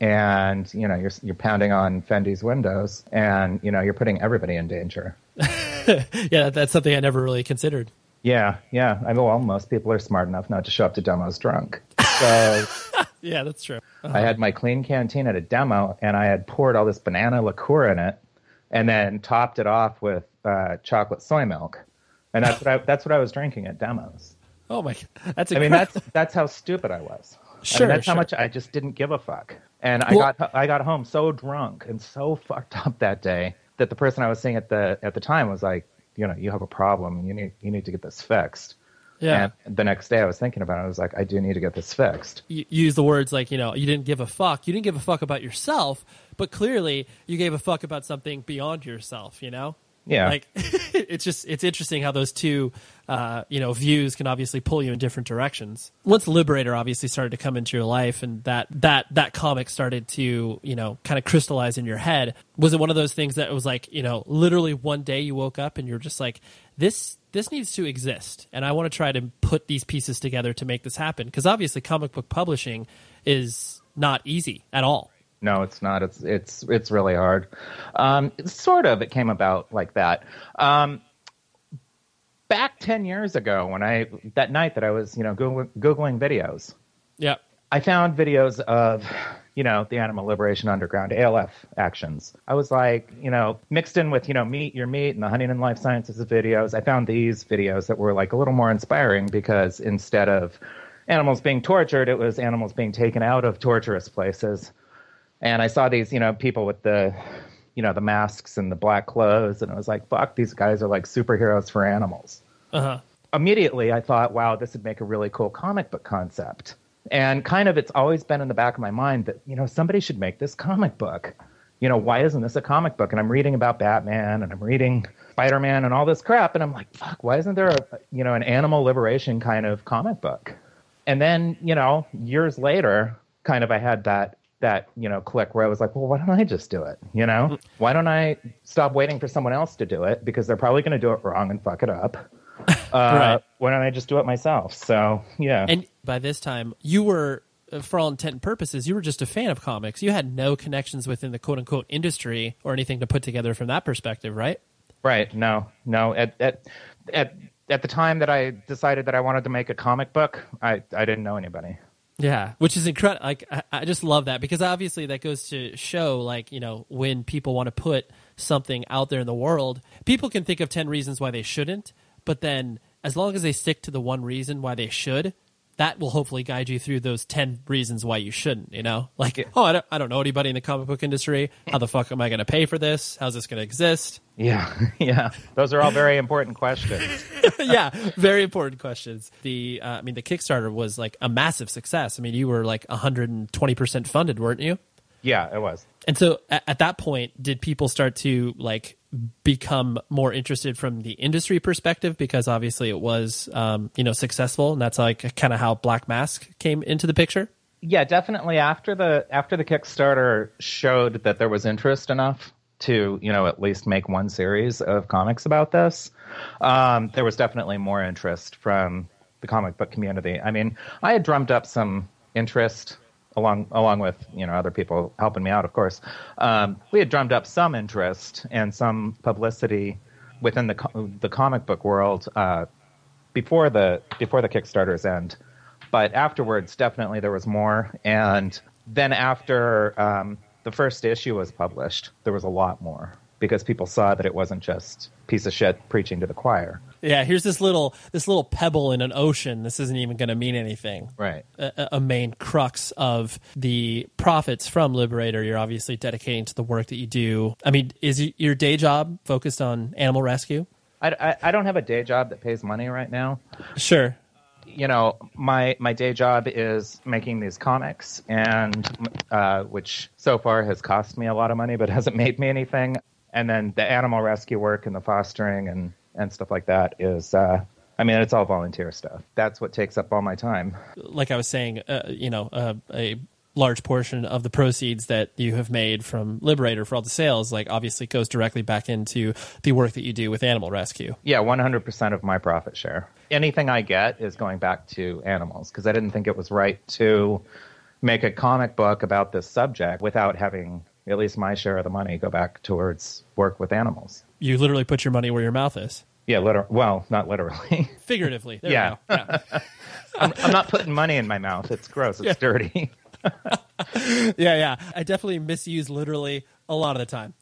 and you know you're you're pounding on Fendi's windows, and you know you're putting everybody in danger. yeah, that's something I never really considered. Yeah, yeah. I mean, well, most people are smart enough not to show up to demos drunk. So Yeah, that's true. I had my Klean Kanteen at a demo, and I had poured all this banana liqueur in it, and then topped it off with uh, chocolate soy milk, and that's what I, that's what I was drinking at demos. Oh my, that's I mean, that's that's how stupid I was. I mean, Sure, that's sure. how much I just didn't give a fuck. And I Well- got I got home so drunk and so fucked up that day that the person I was seeing at the at the time was like, you know, you have a problem. You need you need to get this fixed. yeah. And the next day I was thinking about it. I was like, I do need to get this fixed. you use the words like you know you didn't give a fuck you didn't give a fuck about yourself but clearly you gave a fuck about something beyond yourself you know Yeah. like it's just it's interesting how those two uh, you know views can obviously pull you in different directions. Once liberator obviously started to come into your life and that that that comic started to you know kind of crystallize in your head. Was it one of those things that was like you know literally one day you woke up and you're just like this this needs to exist and i want to try to put these pieces together to make this happen? Because obviously comic book publishing is not easy at all No, it's not. It's it's it's really hard. Um, sort of. It came about like that. Um, back ten years ago, when I that night that I was you know googling, googling videos, yeah I found videos of you know the Animal Liberation Underground ALF actions. I was like you know mixed in with you know Meet Your Meat and the Huntingdon Life Sciences videos. I found these videos that were like a little more inspiring because instead of animals being tortured, it was animals being taken out of torturous places and I saw these, you know, people with the, you know, the masks and the black clothes, and I was like, "Fuck, these guys are like superheroes for animals." uh-huh Immediately, I thought, "Wow, this would make a really cool comic book concept." And kind of, it's always been in the back of my mind that you know somebody should make this comic book. You know, why isn't this a comic book? And I'm reading about Batman, and I'm reading Spider Man, and all this crap, and I'm like, "Fuck, why isn't there a you know an animal liberation kind of comic book?" and then you know years later kind of i had that that you know click where i was like well why don't i just do it? You know? Why don't i stop waiting for someone else to do it? Because they're probably going to do it wrong and fuck it up. Uh, Right. why don't i just do it myself? So yeah. And by this time you were uh, for all intent and purposes you were just a fan of comics. You had no connections within the quote unquote industry or anything to put together from that perspective right? Right. No. No. At at at at the time that i decided that i wanted to make a comic book i i didn't know anybody Yeah, which is incredible. Like I, I just love that because obviously that goes to show, like you know, when people want to put something out there in the world, people can think of ten reasons why they shouldn't, but then as long as they stick to the one reason why they should, that will hopefully guide you through those 10 reasons why you shouldn't, you know? Like, oh, I don't, I don't know anybody in the comic book industry. How the fuck am I going to pay for this? How's this going to exist? Yeah, yeah. Those are all very important questions. yeah, very important questions. The, uh, I mean, the Kickstarter was like a massive success. I mean, you were like 120% funded, weren't you? Yeah, it was. And so at, at that point, did people start to like become more interested from the industry perspective because obviously it was um, you know successful and that's like kind of how black mask came into the picture? Yeah definitely. After the after the kickstarter showed that there was interest enough to you know at least make one series of comics about this um, there was definitely more interest from the comic book community. I mean i had drummed up some interest along along with you know other people helping me out, of course. Um, we had drummed up some interest and some publicity within the the comic book world uh, before the before the Kickstarter's end, but afterwards, definitely there was more. And then after um, the first issue was published, there was a lot more because people saw that it wasn't just piece of shit preaching to the choir. Yeah, here's this little this little pebble in an ocean. This isn't even going to mean anything. Right. A, a, main crux of the profits from Liberator, you're obviously dedicating to the work that you do. I mean, is your day job focused on animal rescue? I, I, I don't have a day job that pays money right now. Sure. You know, my my day job is making these comics, and uh, which so far has cost me a lot of money, but hasn't made me anything and then the animal rescue work and the fostering and and stuff like that is uh, I mean, it's all volunteer stuff. That's what takes up all my time. Like I was saying, uh, you know, uh, a large portion of the proceeds that you have made from Liberator for all the sales, like obviously goes directly back into the work that you do with animal rescue. Yeah, 100% of my profit share. Anything I get is going back to animals because I didn't think it was right to make a comic book about this subject without having at least my share of the money go back towards work with animals. You literally put your money where your mouth is. Yeah, liter- well, not literally. Figuratively. There yeah. yeah. I'm, I'm, not putting money in my mouth. It's gross. It's yeah. dirty. yeah, yeah. I definitely misuse literally a lot of the time.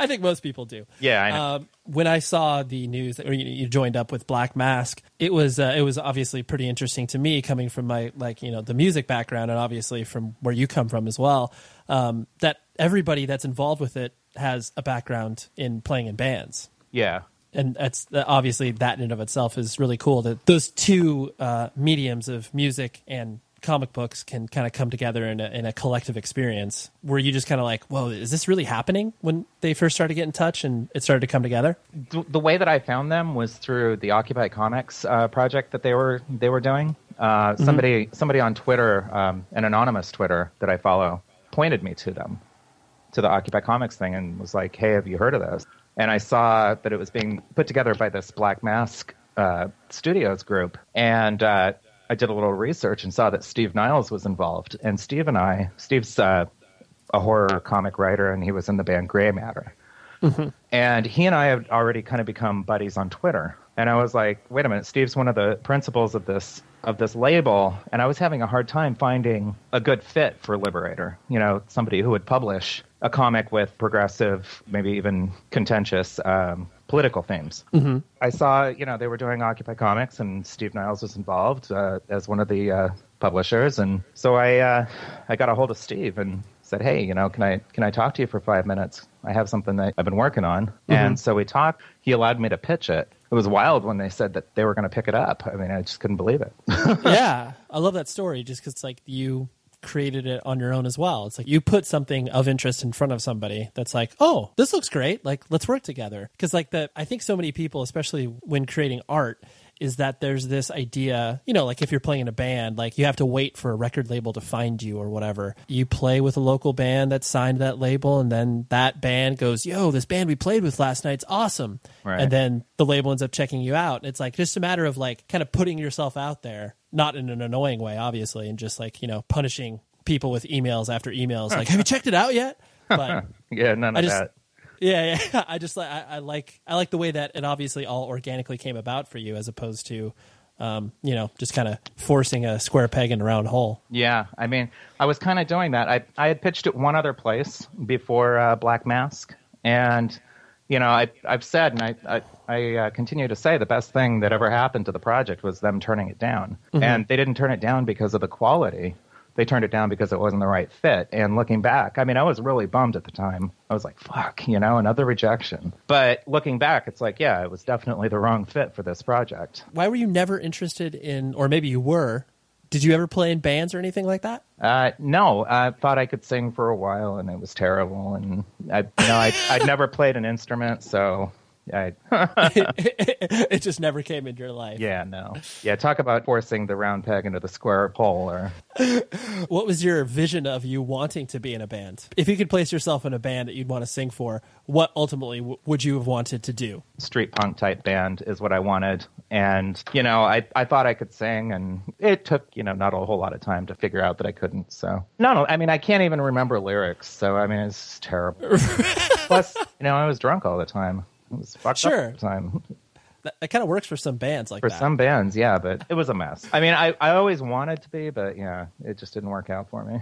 I think most people do. Yeah, I know. Um, when I saw the news that you joined up with Black Mask, it was uh, it was obviously pretty interesting to me, coming from my like you know the music background, and obviously from where you come from as well. Um, that everybody that's involved with it has a background in playing in bands. Yeah, and that's obviously that in and of itself is really cool. That those two uh, mediums of music and comic books can kind of come together in a, in a collective experience where you just kind of like, whoa, is this really happening when they first started to get in touch and it started to come together? The, the way that I found them was through the Occupy Comics uh, project that they were they were doing. Uh, mm-hmm. somebody somebody on Twitter, um, an anonymous Twitter that I follow, pointed me to them, to the Occupy Comics thing, and was like, "Hey, have you heard of this?" And I saw that it was being put together by this Black Mask uh, Studios group, and uh, I did a little research and saw that Steve Niles was involved. And Steve and I, Steve's uh, a horror comic writer, and he was in the band Gray Matter. Mm-hmm. And he and I had already kind of become buddies on Twitter. And I was like, wait a minute, Steve's one of the principals of this of this label, and I was having a hard time finding a good fit for Liberator. You know, somebody who would publish a comic with progressive, maybe even contentious um, political themes. Mm-hmm. I saw, you know, they were doing Occupy Comics, and Steve Niles was involved uh, as one of the uh, publishers, and so I uh, I got a hold of Steve and said, "Hey, you know, can I can I talk to you for five minutes? I have something that I've been working on." Mm-hmm. And so we talked. He allowed me to pitch it. It was wild when they said that they were going to pick it up. I mean, I just couldn't believe it. yeah, I love that story just because it's like you created it on your own as well. It's like you put something of interest in front of somebody that's like, oh, this looks great. Like, let's work together. Because, like, the, I think so many people, especially when creating art, is that there's this idea, you know, like if you're playing in a band, like you have to wait for a record label to find you or whatever. You play with a local band that's signed that label, and then that band goes, yo, this band we played with last night's awesome. Right. And then the label ends up checking you out. It's like just a matter of like kind of putting yourself out there not in an annoying way, obviously, and just like you know punishing people with emails after emails, like, "Have you checked it out yet?" But yeah, none of just, that. Yeah, yeah. I just like I, I, like I like the way that it obviously all organically came about for you, as opposed to. Um, you know, just kind of forcing a square peg in a round hole. Yeah, I mean, I was kind of doing that. I I had pitched it one other place before uh, Black Mask, and you know, I, I've said, and I, I, I uh, continue to say, the best thing that ever happened to the project was them turning it down. Mm-hmm. And they didn't turn it down because of the quality. They turned it down because it wasn't the right fit. And looking back, I mean, I was really bummed at the time. I was like, fuck, you know, another rejection. But looking back, it's like, yeah, it was definitely the wrong fit for this project. Why were you never interested in, or maybe you were? Did you ever play in bands or anything like that? Uh, no, I thought I could sing for a while, and it was terrible. And I, you know, I, I'd never played an instrument, so I, it just never came into your life. yeah, no, yeah. Talk about forcing the round peg into the square hole, or What was your vision of you wanting to be in a band? If you could place yourself in a band that you'd want to sing for, what ultimately w- would you have wanted to do? street punk type band is what I wanted. And you know, I I thought I could sing, and it took you know not a whole lot of time to figure out that I couldn't. So no, no, I mean I can't even remember lyrics. So I mean it's terrible. Plus, you know, I was drunk all the time. It was fucked Sure. up all the time. That, that kind of works for some bands like For that. some bands, yeah, but it was a mess. I mean, I, I always wanted to be, but yeah, it just didn't work out for me.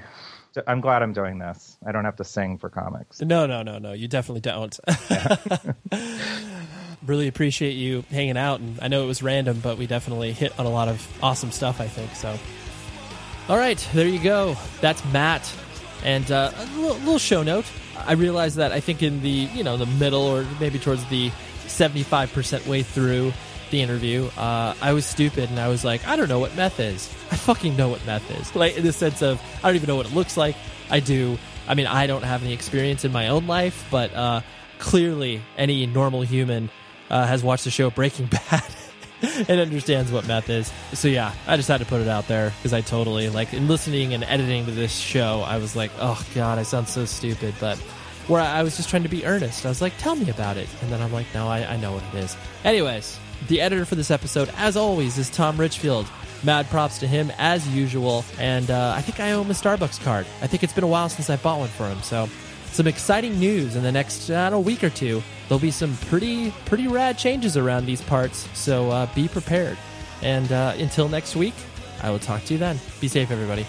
So I'm glad I'm doing this. I don't have to sing for comics. No, no, no, no. You definitely don't. really appreciate you hanging out, and I know it was random, but we definitely hit on a lot of awesome stuff. I think so. All right, there you go. That's Matt, and uh, a little, little show note. I realized that I think in the you know the middle or maybe towards the seventy five percent way through the interview, uh, I was stupid and I was like, I don't know what meth is. I fucking know what meth is. Like in the sense of I don't even know what it looks like. I do. I mean, I don't have any experience in my own life, but uh, clearly any normal human uh, has watched the show Breaking Bad. and understands what meth is. So yeah, I just had to put it out there because I totally like in listening and editing to this show. I was like, oh god, I sound so stupid, but where I was just trying to be earnest. I was like, tell me about it, and then I'm like, no, I, I know what it is. Anyways, the editor for this episode, as always, is Tom Richfield. Mad props to him as usual, and uh, I think I owe him a Starbucks card. I think it's been a while since I bought one for him, so some exciting news in the next I know, week or two. There'll be some pretty pretty rad changes around these parts, so uh, be prepared. And uh, until next week, I will talk to you then. Be safe, everybody.